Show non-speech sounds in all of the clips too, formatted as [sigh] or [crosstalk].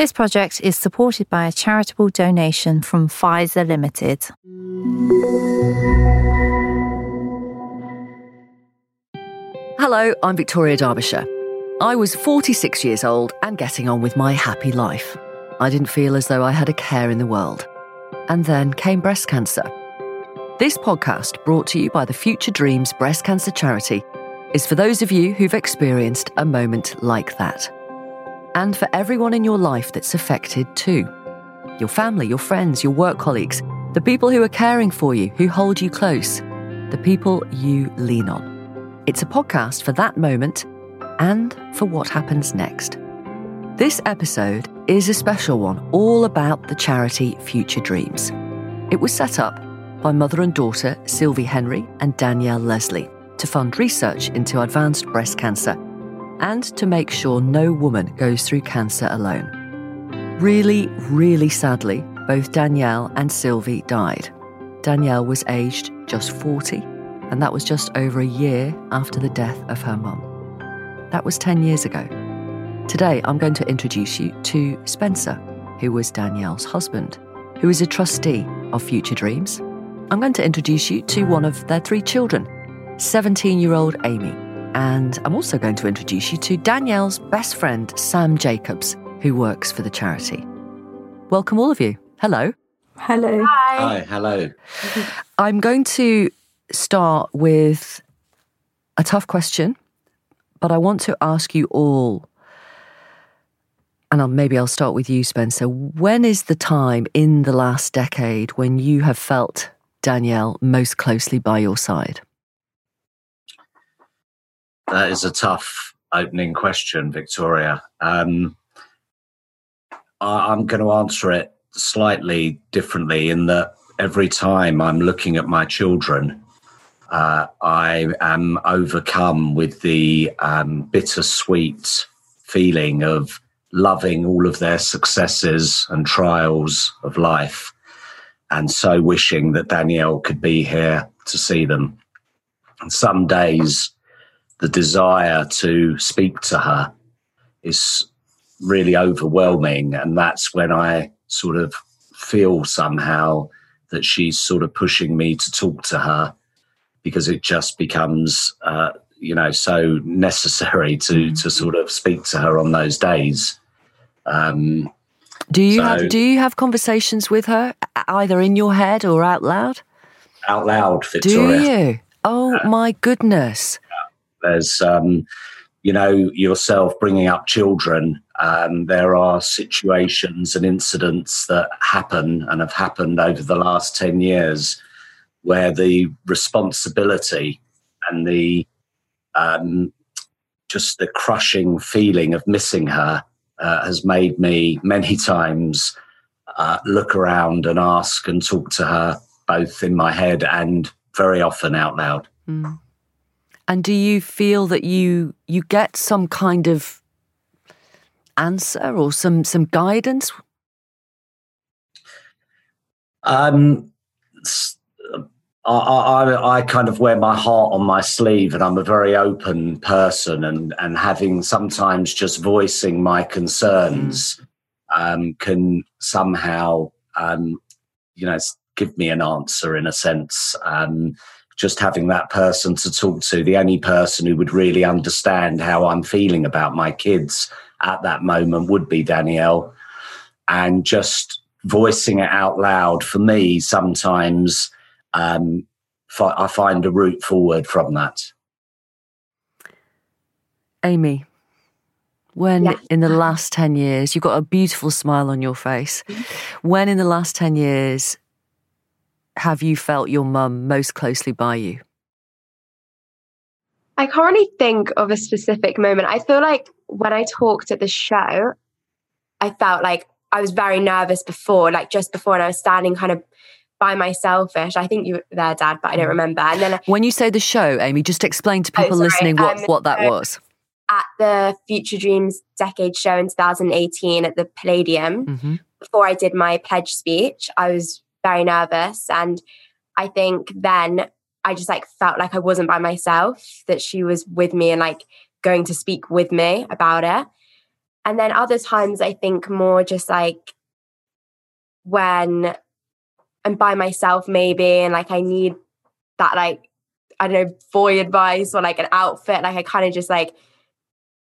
This project is supported by a charitable donation from Pfizer Limited. Hello, I'm Victoria Derbyshire. I was 46 years old and getting on with my happy life. I didn't feel as though I had a care in the world. And then came breast cancer. This podcast, brought to you by the Future Dreams Breast Cancer Charity, is for those of you who've experienced a moment like that. And for everyone in your life that's affected too your family, your friends, your work colleagues, the people who are caring for you, who hold you close, the people you lean on. It's a podcast for that moment and for what happens next. This episode is a special one, all about the charity Future Dreams. It was set up by mother and daughter Sylvie Henry and Danielle Leslie to fund research into advanced breast cancer and to make sure no woman goes through cancer alone. Really, really sadly, both Danielle and Sylvie died. Danielle was aged just 40, and that was just over a year after the death of her mum. That was 10 years ago. Today, I'm going to introduce you to Spencer, who was Danielle's husband, who is a trustee of Future Dreams. I'm going to introduce you to one of their three children, 17 year old Amy. And I'm also going to introduce you to Danielle's best friend, Sam Jacobs, who works for the charity. Welcome, all of you. Hello. Hello. Hi. Hi, hello. I'm going to start with a tough question, but I want to ask you all, and I'll, maybe I'll start with you, Spencer. When is the time in the last decade when you have felt Danielle most closely by your side? That is a tough opening question, Victoria. Um, I, I'm going to answer it slightly differently in that every time I'm looking at my children, uh, I am overcome with the um, bittersweet feeling of loving all of their successes and trials of life, and so wishing that Danielle could be here to see them. And some days, the desire to speak to her is really overwhelming. And that's when I sort of feel somehow that she's sort of pushing me to talk to her because it just becomes, uh, you know, so necessary to, to sort of speak to her on those days. Um, Do you So- have do you have conversations with her either in your head or out loud? out loud, Victoria. Do you? Oh my goodness. There's um, you know yourself bringing up children um, there are situations and incidents that happen and have happened over the last 10 years where the responsibility and the um, just the crushing feeling of missing her uh, has made me many times uh, look around and ask and talk to her both in my head and very often out loud Mm. And do you feel that you you get some kind of answer or some some guidance? Um, I, I, I kind of wear my heart on my sleeve, and I'm a very open person, and and having sometimes just voicing my concerns um, can somehow, um, you know, give me an answer in a sense. Um, just having that person to talk to, the only person who would really understand how I'm feeling about my kids at that moment would be Danielle, and just voicing it out loud for me sometimes um, fi- I find a route forward from that. Amy, when Yeah. in the last 10 years, you've got a beautiful smile on your face. When in the last 10 years have you felt your mum most closely by you? I can't really think of a specific moment. I feel like when I talked at the show, I felt like I was very nervous before, like just before, and I was standing kind of by myselfish. I think you were there, Dad, but I don't remember. And then When you say the show, Amy, just explain to Oh, people sorry, listening what, um, what that was. at the Future Dreams Decade Show in 2018 at the Palladium, hmm before I did my pledge speech, I was very nervous. And I think then I just like felt like I wasn't by myself, that she was with me and like going to speak with me about it. and then other times I think more just like when I'm by myself maybe and like I need that like I don't know boy advice or like an outfit like I kind of just like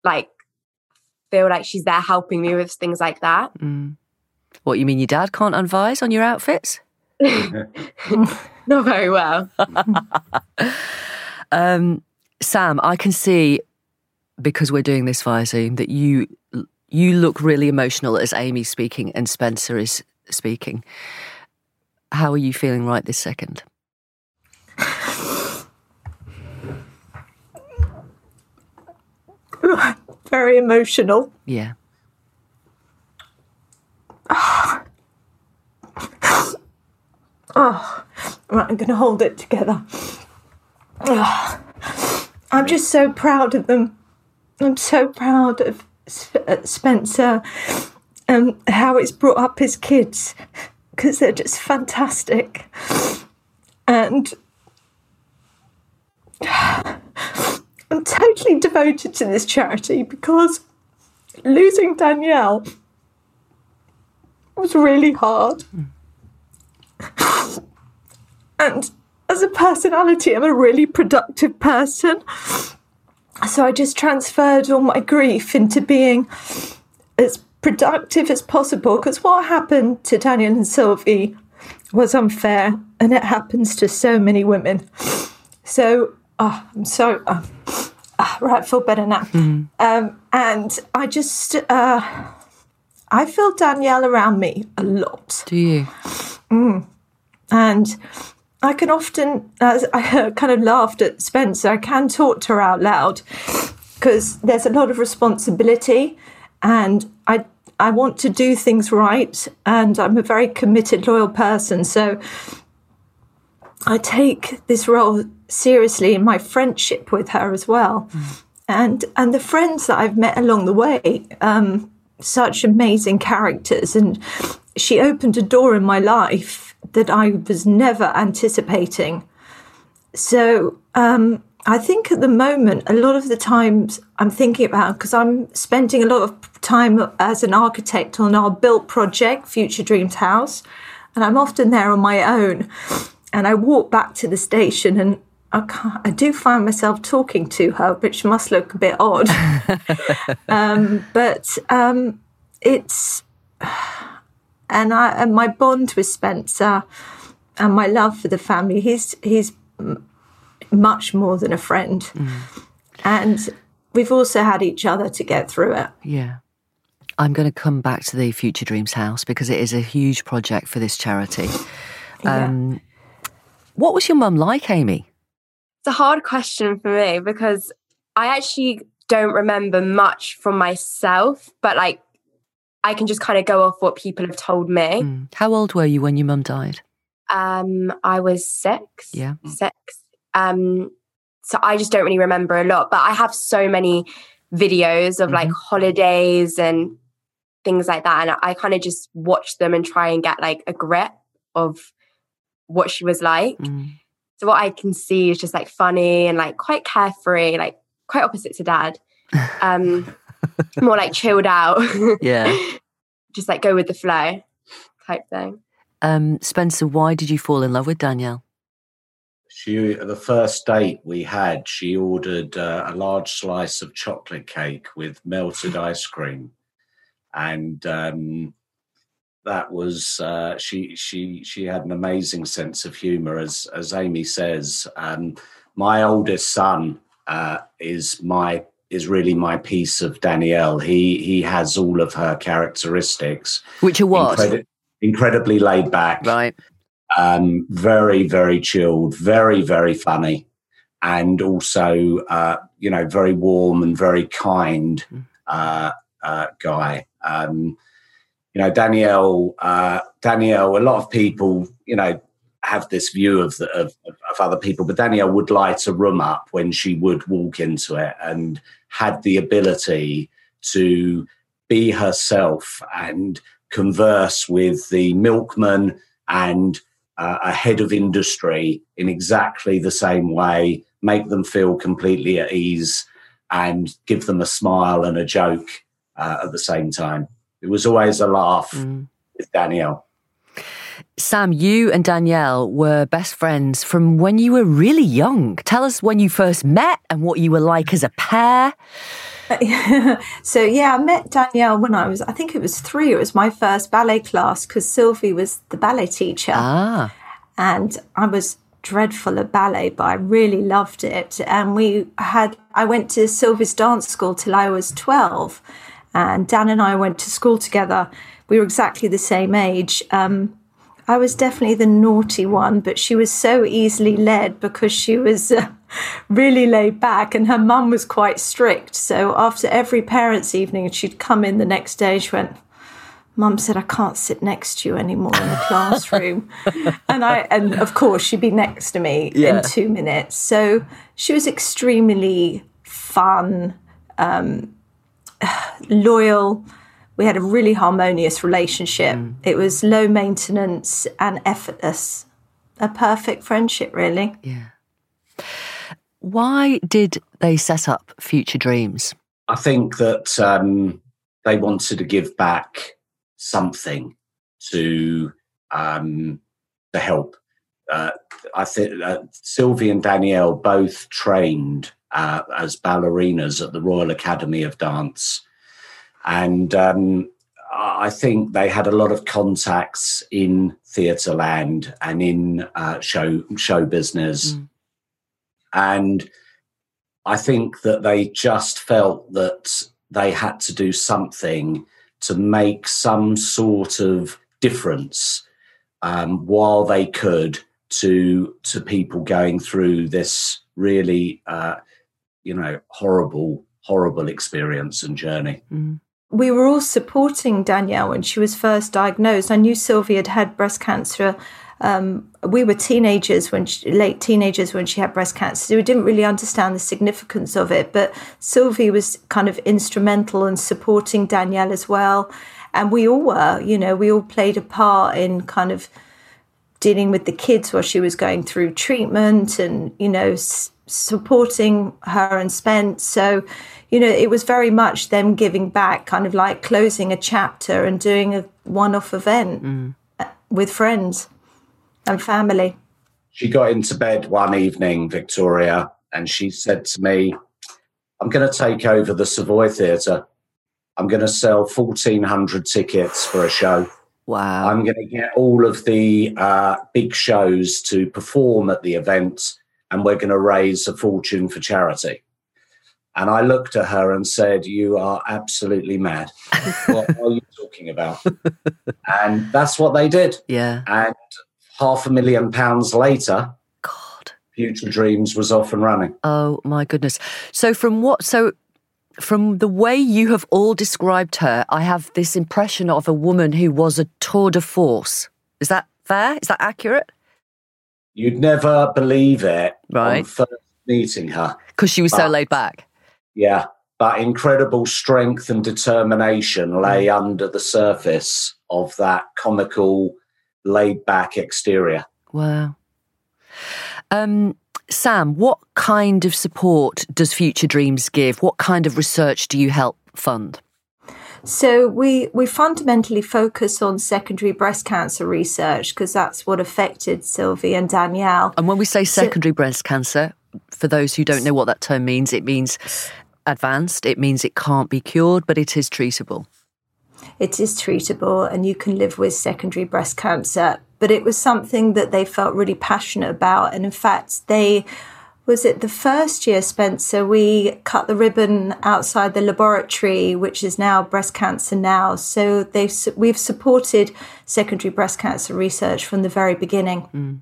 like feel like she's there helping me with things like that. Mm. What you mean your dad can't advise on your outfits? [laughs] Not very well. [laughs] um, Sam, I can see because we're doing this via Zoom that you you look really emotional as Amy's speaking and Spencer is speaking. How are you feeling right this second? [laughs] Very emotional. Yeah. Oh, [sighs] oh. right, I'm going to hold it together. Oh. [sighs] I'm just so proud of them. I'm so proud of uh, Spencer and how it's brought up his kids because they're just fantastic. And [sighs] I'm totally devoted to this charity because losing Danielle was really hard. and as a personality, I'm a really productive person. So I just transferred all my grief into being as productive as possible because what happened to Danielle and Sylvie was unfair and it happens to so many women. So oh, I'm so uh, right, I feel better now. Mm-hmm. Um, and I just uh, I feel Danielle around me a lot. Do you? Mm. And I can often, as I [laughs] kind of laughed at Spencer, I can talk to her out loud because there's a lot of responsibility and I I want to do things right and I'm a very committed, loyal person. So I take this role seriously in my friendship with her as well. Mm. And and the friends that I've met along the way, um, such amazing characters. And she opened a door in my life that I was never anticipating. So um, I think at the moment, a lot of the times I'm thinking about because I'm spending a lot of time as an architect on our built project, Future Dreams House, and I'm often there on my own. And I walk back to the station and I, I, do find myself talking to her, which must look a bit odd. [laughs] um, but um, it's and I and my bond with Spencer and my love for the family. He's he's much more than a friend, mm. and we've also had each other to get through it. Yeah. I'm going to come back to the Future Dreams House because it is a huge project for this charity. Um, yeah. What was your mum like, Amy? It's a hard question for me because I actually don't remember much from myself, but like I can just kind of go off what people have told me. Mm. How old were you when your mum died? Um, I was six. Yeah. Six. Um, so I just don't really remember a lot, but I have so many videos of mm-hmm. like holidays and things like that. And I kind of just watch them and try and get like a grip of what she was like. Mm. So what I can see is just like funny and like quite carefree, like quite opposite to dad. [laughs] Um, more like chilled out. [laughs] Yeah. Just like go with the flow type thing. Um, Spencer, why did you fall in love with Danielle? She, the first date we had, she ordered uh, a large slice of chocolate cake with melted ice cream, and um, that was uh, she. She she had an amazing sense of humour, as as Amy says. Um, my oldest son uh, is my is really my piece of Danielle. He he has all of her characteristics, which are what Incredi- incredibly laid back, right? Um, very very chilled, very very funny, and also uh, you know very warm and very kind hmm. uh, uh, guy. Um, you know Danielle. Uh, Danielle. A lot of people, you know, have this view of, the, of, of other people, but Danielle would light a room up when she would walk into it and had the ability to be herself and converse with the milkman and uh, a head of industry in exactly the same way, make them feel completely at ease and give them a smile and a joke uh, at the same time. It was always a laugh Mm. with Danielle. Sam, you and Danielle were best friends from when you were really young. Tell us when you first met and what you were like as a pair. [laughs] so yeah, I met Danielle when I was, I think it was three. It was my first ballet class because Sylvie was the ballet teacher, Ah, and I was dreadful at ballet, but I really loved it. And we had, I went to Sylvie's dance school till I was twelve, and Dan and I went to school together. We were exactly the same age. Um, I was definitely the naughty one, but she was so easily led because she was uh, [laughs] really laid back and her mum was quite strict. So after every parents' evening, she'd come in the next day. She went, Mum said, I can't sit next to you anymore in the [laughs] classroom. and I, and of course, she'd be next to me Yeah. in two minutes. So she was extremely fun, um, [sighs] loyal. We had a really harmonious relationship. It was low maintenance and effortless. A perfect friendship, really. yeah. Why did they set up Future Dreams? I think that um, they wanted to give back something to um, the help. Uh, I think uh, Sylvie and Danielle both trained uh, as ballerinas at the Royal Academy of Dance, and um, I think they had a lot of contacts in theatre land and in uh, show show business, Mm. and I think that they just felt that they had to do something to make some sort of difference um, while they could to to people going through this really uh, you know horrible horrible experience and journey. Mm. we were all supporting Danielle when she was first diagnosed. I knew Sylvie had had breast cancer. Um, we were teenagers when she, late teenagers when she had breast cancer. So we didn't really understand the significance of it, but Sylvie was kind of instrumental in supporting Danielle as well. And we all were, you know, we all played a part in kind of dealing with the kids while she was going through treatment and you know supporting her and Spence. So you know it was very much them giving back, kind of like closing a chapter and doing a one-off event uh, with friends and family. She got into bed one evening, Victoria, and she said to me, "I'm going to take over the Savoy Theatre. I'm going to sell 1,400 tickets for a show." Wow. I'm going to get all of the uh, big shows to perform at the event, and we're going to raise a fortune for charity. And I looked at her and said, You are absolutely mad. what [laughs] are you talking about? and that's what they did. yeah. And half a million pounds later, God. Future Dreams was off and running. Oh my goodness. So from what so from the way you have all described her, I have this impression of a woman who was a tour de force. Is that fair? Is that accurate? You'd never believe it on Right. first meeting her. Because she was so laid back. Yeah, but incredible strength and determination lay under the surface of that comical, laid back exterior. Wow. Um, Sam, what kind of support does Future Dreams give? What kind of research do you help fund? So we we fundamentally focus on secondary breast cancer research because that's what affected Sylvie and Danielle. And when we say secondary breast cancer, for those who don't know what that term means, it means advanced, it means it can't be cured, but it is treatable. it is treatable and you can live with secondary breast cancer. But it was something that they felt really passionate about. And in fact, they was it the first year, Spencer, we cut the ribbon outside the laboratory, which is now breast cancer now. So they we've supported secondary breast cancer research from the very beginning. Mm.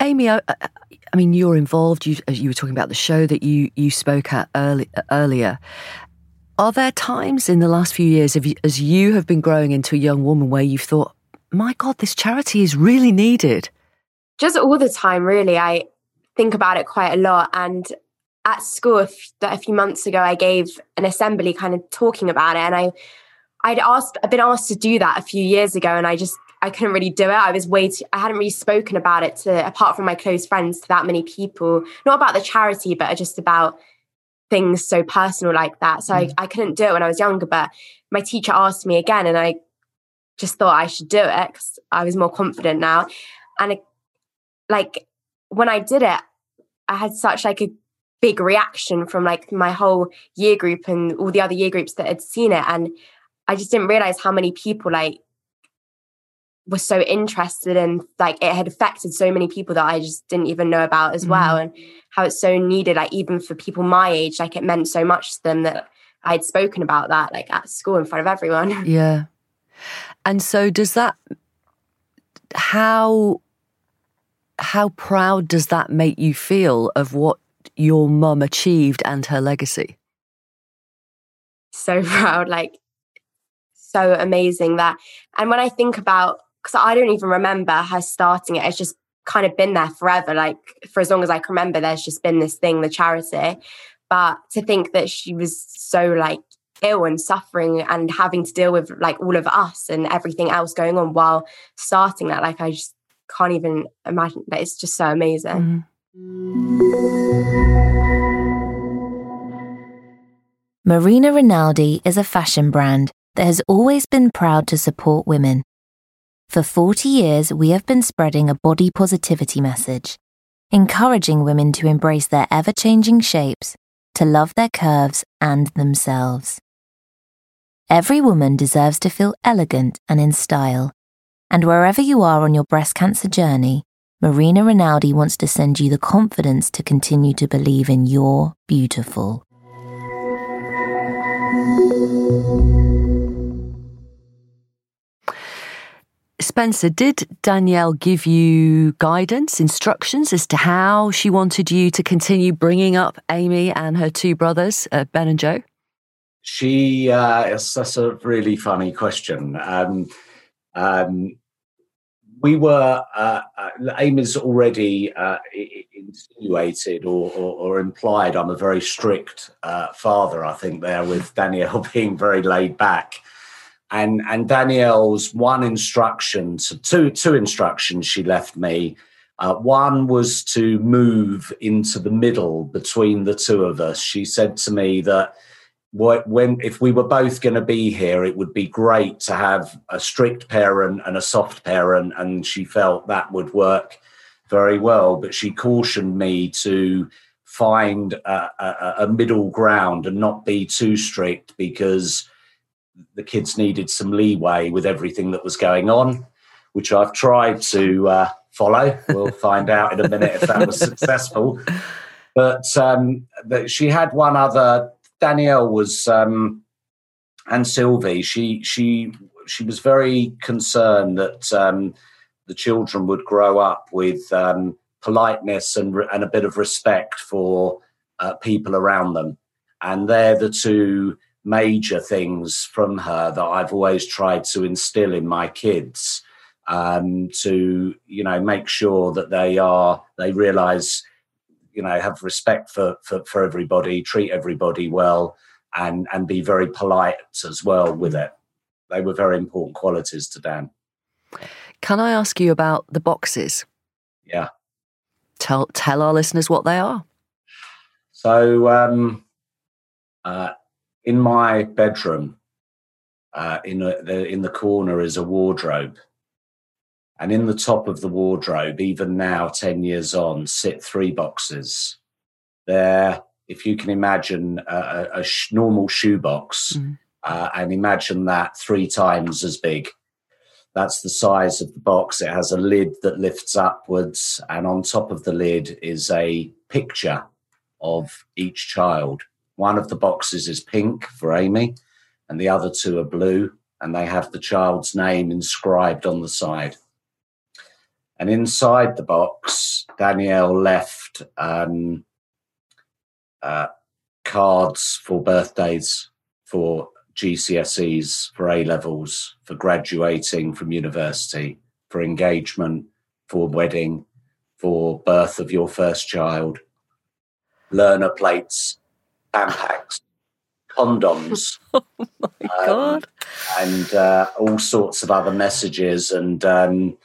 Amy, I, I- I mean, you're involved. You, you were talking about the show that you you spoke at early, earlier. Are there times in the last few years, of you, as you have been growing into a young woman, where you've thought, "My God, this charity is really needed"? just all the time really i think about it quite a lot and at school a few months ago i gave an assembly kind of talking about it and i i'd asked i'd been asked to do that a few years ago and i just i couldn't really do it i was way too i hadn't really spoken about it to apart from my close friends to that many people not about the charity but just about things so personal like that. So mm. I, I couldn't do it when I was younger, but my teacher asked me again and I just thought I should do it because I was more confident now. And it, like when I did it, I had such like a big reaction from like my whole year group and all the other year groups that had seen it. And I just didn't realize how many people like were so interested in like it had affected so many people that I just didn't even know about as mm. well and how it's so needed like even for people my age like it meant so much to them that I'd spoken about that like at school in front of everyone. [laughs] Yeah. And so does that how how proud does that make you feel of what your mum achieved and her legacy? So [laughs] proud like so amazing that and when I think about because I don't even remember her starting it. It's just kind of been there forever. Like for as long as I can remember, there's just been this thing, the charity. But to think that she was so like ill and suffering and having to deal with like all of us and everything else going on while starting that, like I just can't even imagine that it's just so amazing. Mm-hmm. Marina Rinaldi is a fashion brand that has always been proud to support women for 40 years, we have been spreading a body positivity message, encouraging women to embrace their ever changing shapes, to love their curves and themselves. Every woman deserves to feel elegant and in style. And wherever you are on your breast cancer journey, Marina Rinaldi wants to send you the confidence to continue to believe in your beautiful. Spencer, did Danielle give you guidance, instructions as to how she wanted you to continue bringing up Amy and her two brothers, uh, Ben and Joe? She, uh, that's a really funny question. Um, um, we were, uh, uh, Amy's already uh, insinuated or, or, or, implied I'm a very strict uh, father, I think, there with Danielle [laughs] being very laid back and and Danielle's one instruction, so two two instructions she left me. Uh, one was to move into the middle between the two of us. She said to me that when if we were both going to be here, it would be great to have a strict parent and a soft parent, and she felt that would work very well. But she cautioned me to find a, a, a middle ground and not be too strict because the kids needed some leeway with everything that was going on, which I've tried to uh, follow. We'll [laughs] find out in a minute if that was successful. But um, she had one other. Danielle was um, and Sylvie. She she she was very concerned that um, the children would grow up with um, politeness and and a bit of respect for uh, people around them, and they're the two major things from her that I've always tried to instill in my kids um, to you know make sure that they are they realize you know have respect for, for for everybody treat everybody well and and be very polite as well with it. They were very important qualities to dan. Can i ask you about the boxes? Yeah. Tell tell our listeners what they are. So um uh in my bedroom, uh, in a, the in the corner is a wardrobe, and in the top of the wardrobe, even now, ten years on, sit three boxes. There, if you can imagine a, a, a sh- normal shoebox, mm. uh, and imagine that three times as big. That's the size of the box. It has a lid that lifts upwards, and on top of the lid is a picture of each child one of the boxes is pink for Amy, and the other two are blue, and they have the child's name inscribed on the side. And inside the box, Danielle left um, uh, cards for birthdays, for GCSEs, for A levels, for graduating from university, for engagement, for wedding, for birth of your first child, learner plates, Tampax, condoms. [laughs] oh my um, god! And uh, all sorts of other messages, and um,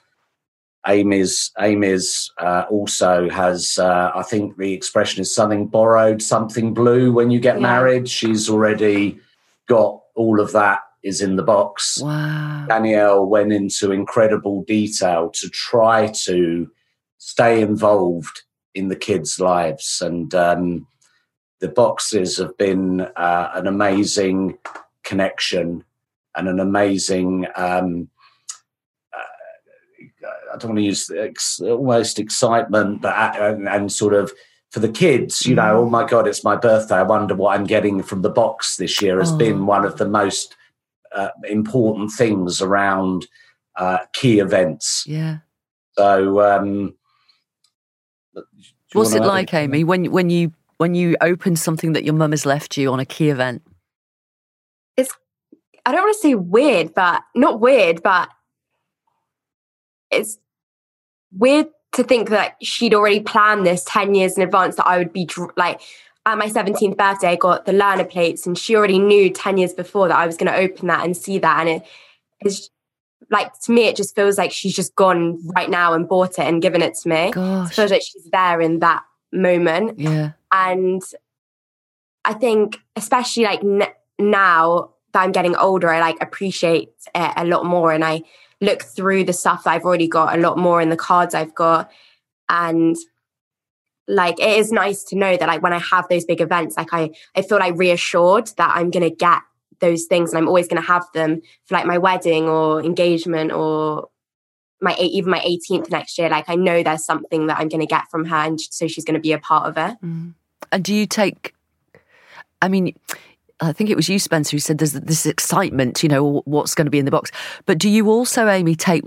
Amy's Amy's uh, also has uh, I think the expression is something borrowed, something blue. When you get yeah. married, she's already got all of that is in the box. Wow. Danielle went into incredible detail to try to stay involved in the kids' lives, and um, the boxes have been uh, an amazing connection and an amazing. Um, I don't want to use ex- almost excitement, but uh, and, and, sort of for the kids, you know, mm. oh my god, it's my birthday. I wonder what I'm getting from the box this year. Has oh. been one of the most uh, important things around uh, key events. Yeah. So, um, what's it like, Amy, when when you when you open something that your mum has left you on a key event? It's I don't want to say weird, but not weird, but it's weird to think that she'd already planned this 10 years in advance that I would be like at my 17th birthday, I got the learner plates, and she already knew 10 years before that I was going to open that and see that. And it is like, to me, it just feels like she's just gone right now and bought it and given it to me. Gosh. It feels like she's there in that moment. Yeah. And I think, especially like n- now that I'm getting older, I like appreciate it a lot more. And I look through the stuff that I've already got a lot more in the cards I've got. And like it is nice to know that like when I have those big events, like I I feel like reassured that I'm gonna get those things and I'm always gonna have them for like my wedding or engagement or my even my 18th next year. Like I know there's something that I'm gonna get from her, and so she's gonna be a part of it. Mm. And do you take? I mean. I think it was you, Spencer, who said there's this excitement, you know, what's going to be in the box. But do you also, Amy, take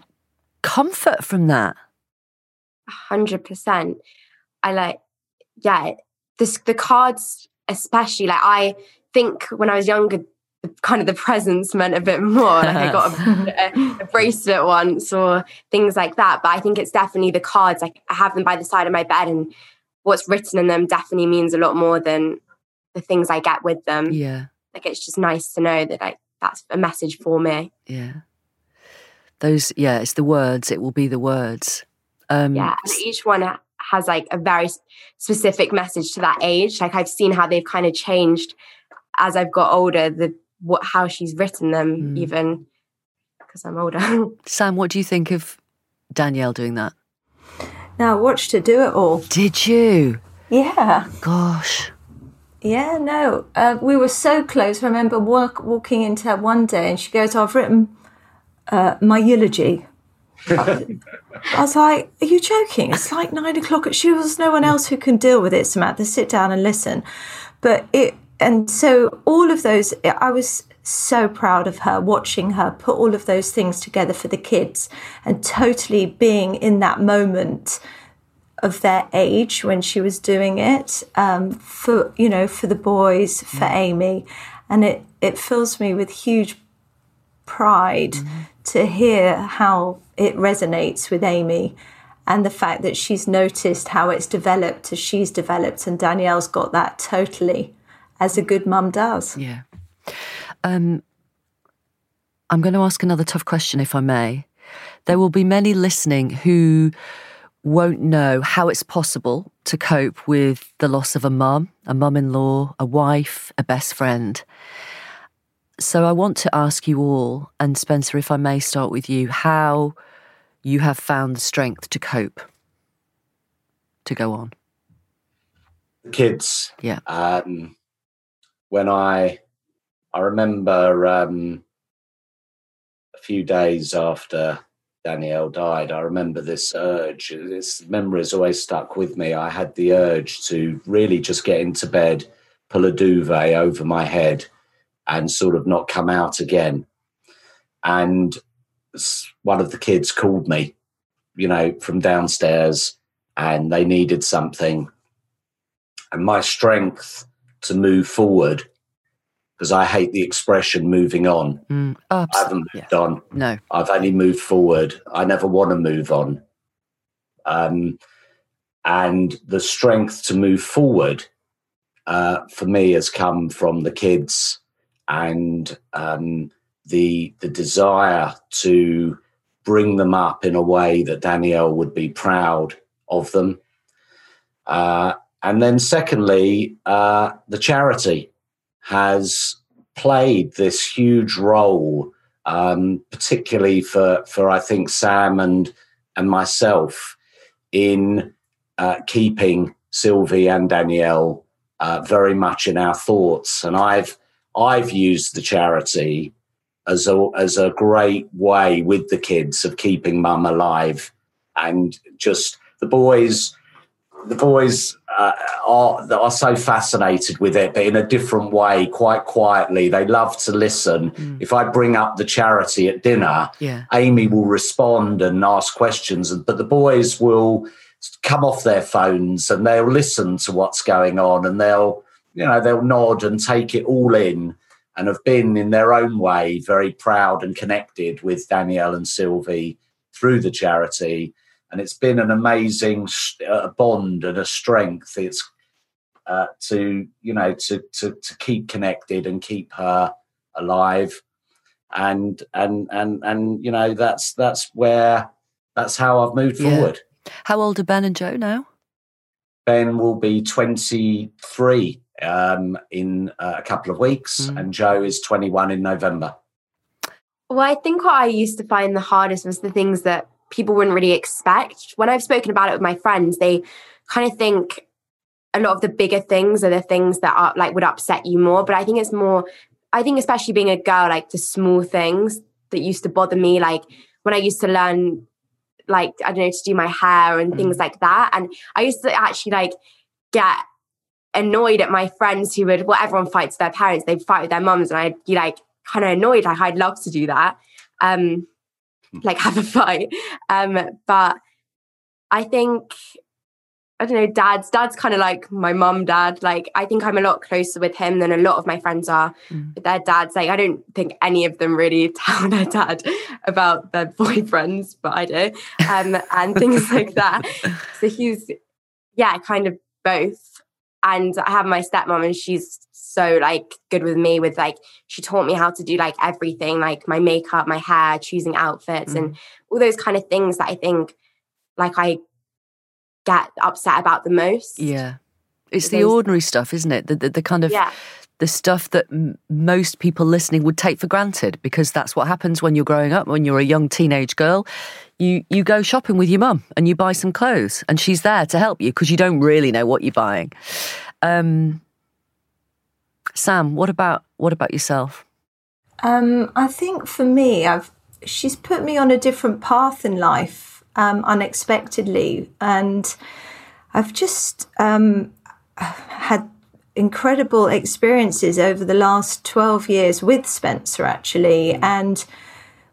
comfort from that? hundred percent. I like, yeah, this, the cards, especially, like, I think when I was younger, kind of the presents meant a bit more. Like I got [laughs] a, a, bracelet once or things like that. But I think it's definitely the cards. Like I have them by the side of my bed, and what's written in them definitely means a lot more than the things I get with them. Yeah, like it's just nice to know that like that's a message for me. Yeah, those. Yeah, it's the words. It will be the words. Um, yeah, and each one has like a very specific message to that age. Like I've seen how they've kind of changed as I've got older. The what how she's written them, mm. even because I'm older. [laughs] Sam, what do you think of Danielle doing that? Now I watched her do it all. Did you? Yeah. Gosh. Yeah, no. Uh, we were so close. I remember walk, walking into her one day and she goes, I've written uh, my eulogy [laughs] I was like, Are you joking? It's like nine o'clock. She was no one else who can deal with it, Samantha. Sit down and listen. But it, and so all of those, I was so proud of her watching her put all of those things together for the kids and totally being in that moment of their age when she was doing it um, for you know for the boys for mm. amy and it it fills me with huge pride mm-hmm. to hear how it resonates with Amy and the fact that she's noticed how it's developed as she's developed and Danielle's got that totally as a good mum does. Yeah. Um, I'm going to ask another tough question if I may. There will be many listening who won't know how it's possible to cope with the loss of a mum, a mum in law, a wife, a best friend. So I want to ask you all, and Spencer, if I may start with you, how you have found the strength to cope, to go on. Kids. Yeah. Um, when I, I remember um, a few days after Danielle died, I remember this urge. This memory has always stuck with me. I had the urge to really just get into bed, pull a duvet over my head, and sort of not come out again. And one of the kids called me, you know, from downstairs and they needed something. And my strength to move forward, because I hate the expression moving on. Mm, I haven't moved yeah. on. No. I've only moved forward. I never want to move on. Um, and the strength to move forward uh, for me has come from the kids and um, the the desire to bring them up in a way that Danielle would be proud of them. Uh, and then, secondly, uh, the charity has played this huge role, um, particularly for, for I think Sam and and myself, in uh, keeping Sylvie and Danielle uh, very much in our thoughts. And I've I've used the charity as a as a great way with the kids of keeping mum alive, and just the boys the boys uh, are are so fascinated with it, but in a different way, quite quietly. They love to listen. Mm. If I bring up the charity at dinner, yeah. Amy will respond and ask questions, but the boys will come off their phones and they'll listen to what's going on, and they'll you know they'll nod and take it all in, and have been in their own way very proud and connected with Danielle and Sylvie through the charity and it's been an amazing uh, bond and a strength. It's uh, to you know to to to keep connected and keep her alive, and and and and you know that's that's where that's how I've moved yeah. forward. How old are Ben and Joe now? Ben will be twenty three um, in uh, a couple of weeks, mm. and Joe is twenty one in November. Well, I think what I used to find the hardest was the things that people wouldn't really expect. When I've spoken about it with my friends, they kind of think a lot of the bigger things are the things that are like would upset you more. But I think it's more, I think especially being a girl, like the small things that used to bother me, like when I used to learn like I don't know to do my hair and things like that. And I used to actually like get annoyed at my friends who would well everyone fights their parents, they'd fight with their mums, and I'd be like kind of annoyed, like I'd love to do that. Um [laughs] like have a fight. Um, but I think I don't know, dad's dad's kind of like my mum, dad. Like I think I'm a lot closer with him than a lot of my friends are mm. with their dads. Like I don't think any of them really [laughs] tell their dad about their boyfriends, but I do. Um, and things like that. [laughs] So he's yeah, kind of both. And I have my stepmom and she's so like good with me with like she taught me how to do like everything like my makeup my hair choosing outfits mm. and all those kind of things that i think like i get upset about the most yeah it's the ordinary stuff isn't it the, the, the kind of yeah. the stuff that m- most people listening would take for granted because that's what happens when you're growing up when you're a young teenage girl you you go shopping with your mum and you buy some clothes and she's there to help you because you don't really know what you're buying. Um Sam, what about what about yourself? Um, I think for me, I've she's put me on a different path in life um, unexpectedly, and I've just um, had incredible experiences over the last 12 years with Spencer actually. And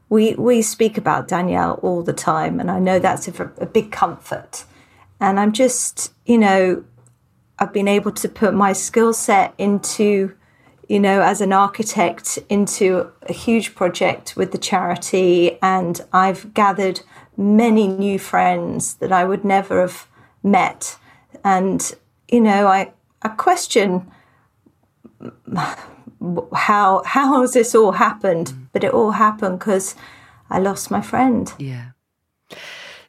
we we speak about Danielle all the time and I know mm. that's a, a big comfort and I'm just you know I've been able to put my skill set into, you know, as an architect into a huge project with the charity. And I've gathered many new friends that I would never have met. And, you know, I, I question how how has this all happened? Mm. But it all happened because I lost my friend. Yeah.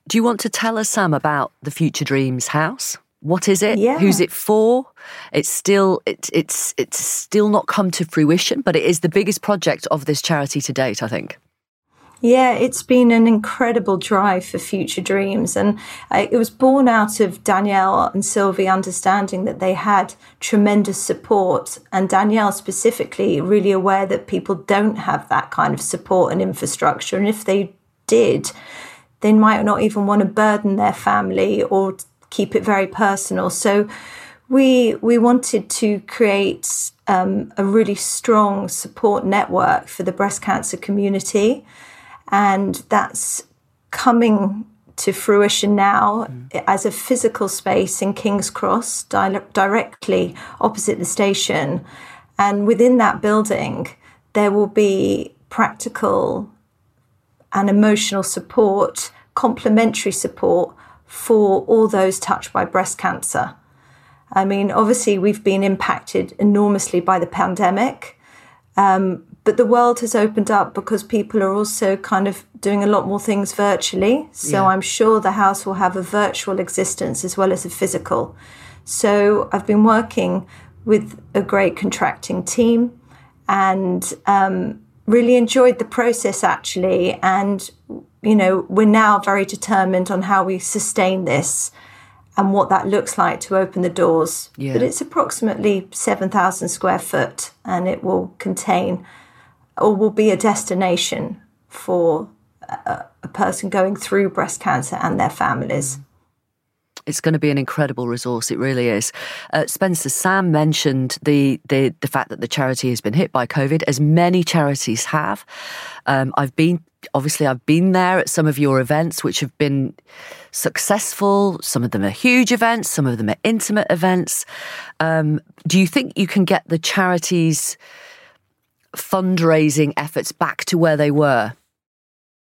Do you want to tell us, Sam, about the Future Dreams house? What is it? Yeah. Who's it for? It's still it's it's it's still not come to fruition, but it is the biggest project of this charity to date, I think. Yeah, it's been an incredible drive for Future Dreams. And it was born out of Danielle and Sylvie understanding that they had tremendous support. And Danielle specifically, really aware that people don't have that kind of support and infrastructure. And if they did, they might not even want to burden their family or keep it very personal. So we we wanted to create um, a really strong support network for the breast cancer community, and that's coming to fruition now mm. as a physical space in King's Cross, di- directly opposite the station. And within that building, there will be practical and emotional support, complementary support for all those touched by breast cancer. I mean, obviously, we've been impacted enormously by the pandemic, um, but the world has opened up because people are also kind of doing a lot more things virtually. So Yeah. I'm sure the house will have a virtual existence as well as a physical. So I've been working with a great contracting team and um, really enjoyed the process actually. And, you know, we're now very determined on how we sustain this and what that looks like to open the doors. Yeah. But it's approximately 7,000 square foot and it will contain or will be a destination for a, a person going through breast cancer and their families. It's going to be an incredible resource. It really is. Uh, Spencer, Sam mentioned the, the the fact that the charity has been hit by COVID, as many charities have. Um, I've been obviously I've been there at some of your events, which have been successful. Some of them are huge events. Some of them are intimate events. Um, do you think you can get the charities' fundraising efforts back to where they were?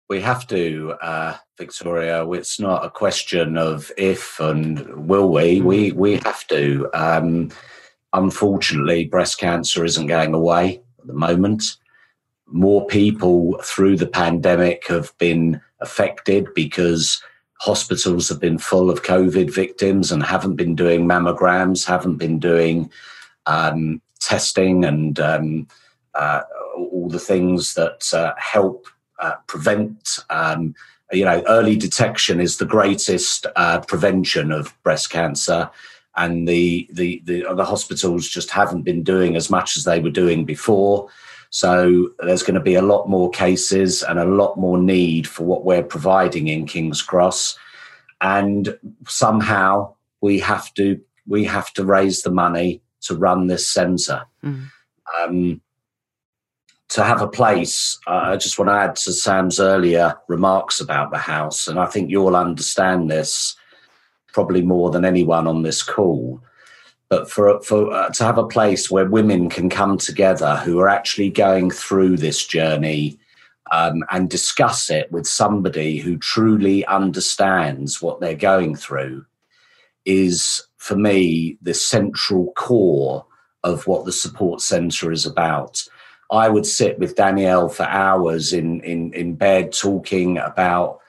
We have to, uh, Victoria. It's not a question of if and will we. We we have to. Um, unfortunately, breast cancer isn't going away at the moment. More people through the pandemic have been affected because hospitals have been full of COVID victims and haven't been doing mammograms, haven't been doing um, testing and um, uh, all the things that uh, help uh, prevent. Um, you know, early detection is the greatest uh, prevention of breast cancer, and the, the the the hospitals just haven't been doing as much as they were doing before. So there's going to be a lot more cases and a lot more need for what we're providing in King's Cross, and somehow we have to we have to raise the money to run this centre. Mm. Um, to have a place, uh, I just want to add to Sam's earlier remarks about the house, and I think you'll understand this probably more than anyone on this call. But for for uh, to have a place where women can come together who are actually going through this journey um, and discuss it with somebody who truly understands what they're going through is, for me, the central core of what the support centre is about. I would sit with Danielle for hours in, in, in bed talking about,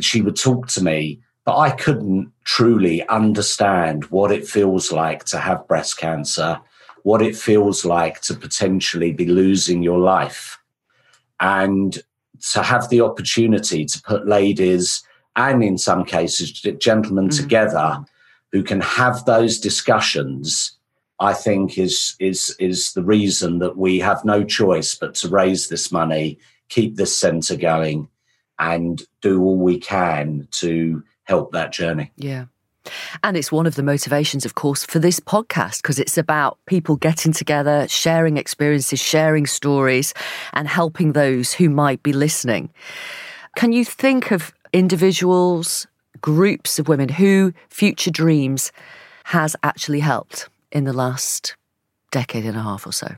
she would talk to me, but I couldn't truly understand what it feels like to have breast cancer, what it feels like to potentially be losing your life. And to have the opportunity to put ladies and in some cases gentlemen Mm. together who can have those discussions I think is is is the reason that we have no choice but to raise this money, keep this centre going, and do all we can to help that journey. Yeah. And it's one of the motivations, of course, for this podcast, because it's about people getting together, sharing experiences, sharing stories, and helping those who might be listening. Can you think of individuals, groups of women who Future Dreams has actually helped in the last decade and a half or so?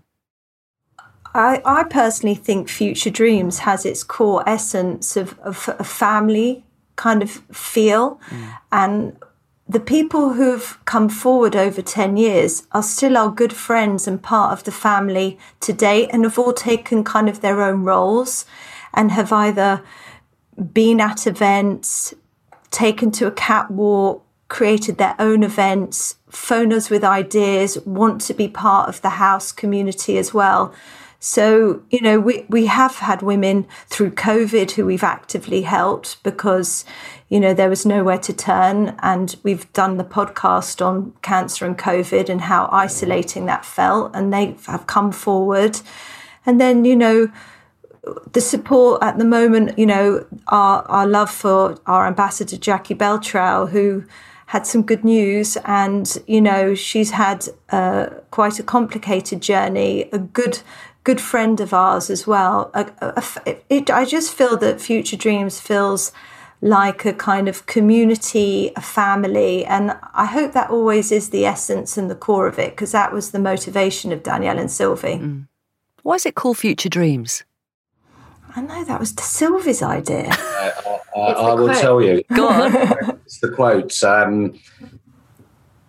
I, I personally think Future Dreams has its core essence of, of a family kind of feel. Mm. And the people who've come forward over 10 years are still our good friends and part of the family today and have all taken kind of their own roles and have either been at events, taken to a catwalk, created their own events, phone us with ideas, want to be part of the house community as well. So, you know, we, we have had women through COVID who we've actively helped because, you know, there was nowhere to turn. And we've done the podcast on cancer and COVID and how isolating that felt. And they have come forward. And then, you know, the support at the moment, you know, our, our love for our ambassador, Jackie Beltrow, who had some good news. And, you know, she's had uh, quite a complicated journey, a good good friend of ours as well. A, a, a, it, I just feel that Future Dreams feels like a kind of community, a family. And I hope that always is the essence and the core of it, because that was the motivation of Danielle and Sylvie. Mm. Why is it called Future Dreams? I know that was Sylvie's idea. [laughs] I, I, It's I will quote. tell you. Go on. [laughs] It's the quote. Um,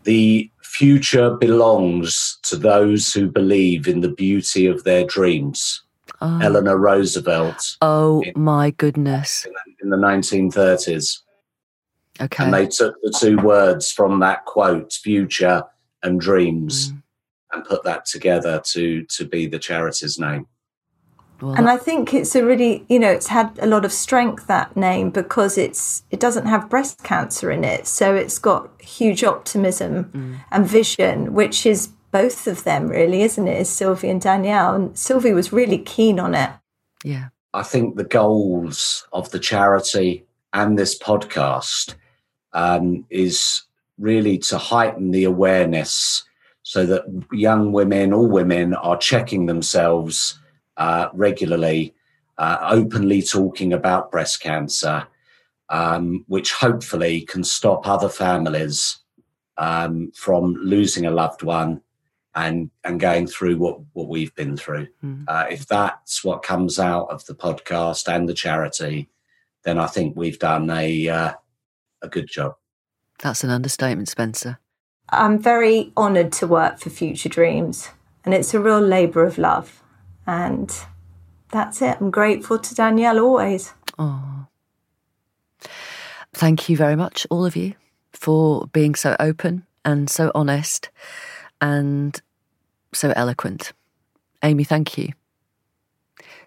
the future belongs to those who believe in the beauty of their dreams. oh. Eleanor Roosevelt. Oh in, my goodness! In the 1930s. Okay. And they took the two words from that quote, "future" and "dreams," mm. and put that together to to be the charity's name. Well, and I think it's a really, you know, it's had a lot of strength that name because it's it doesn't have breast cancer in it, so it's got huge optimism mm. and vision, which is both of them, really, isn't it? Is Sylvie and Danielle, and Sylvie was really keen on it. Yeah, I think the goals of the charity and this podcast um, is really to heighten the awareness so that young women, all women, are checking themselves uh, regularly, uh, openly talking about breast cancer, um, which hopefully can stop other families um, from losing a loved one and and going through what what we've been through. Mm. Uh, if that's what comes out of the podcast and the charity, then I think we've done a uh, a good job. That's an understatement, Spencer. I'm very honoured to work for Future Dreams, and it's a real labour of love. And that's it. I'm grateful to Danielle always. Oh. Thank you very much, all of you, for being so open and so honest and so eloquent. Amy, thank you.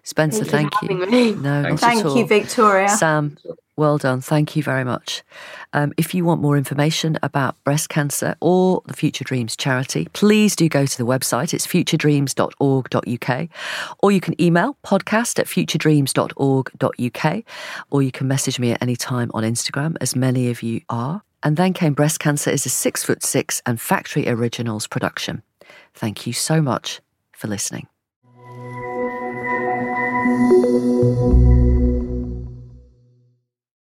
Spencer, thank, thank you. you. [laughs] No, thank you, Victoria. Sam, well done. Thank you very much. Um, if you want more information about breast cancer or the Future Dreams charity, please do go to the website. It's futuredreams.org.uk. Or you can email podcast at futuredreams.org.uk. Or you can message me at any time on Instagram, as many of you are. And Then Came Breast Cancer is a six foot six and factory originals production. Thank you so much for listening.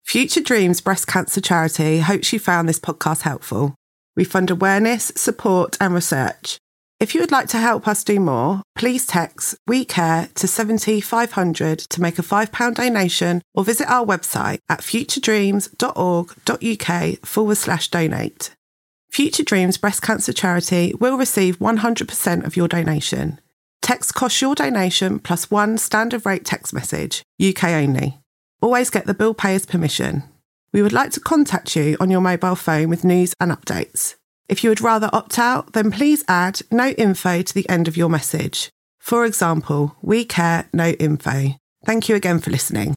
Future Dreams Breast Cancer Charity hopes you found this podcast helpful. We fund awareness, support, and research. If you would like to help us do more, please text We Care to 70500 to make a £5 donation or visit our website at futuredreams.org.uk forward slash donate. Future Dreams Breast Cancer Charity will receive 100% of your donation. Text costs your donation plus one standard rate text message, UK only. Always get the bill payer's permission. We would like to contact you on your mobile phone with news and updates. If you would rather opt out, then please add no info to the end of your message. For example, we care no info. Thank you again for listening.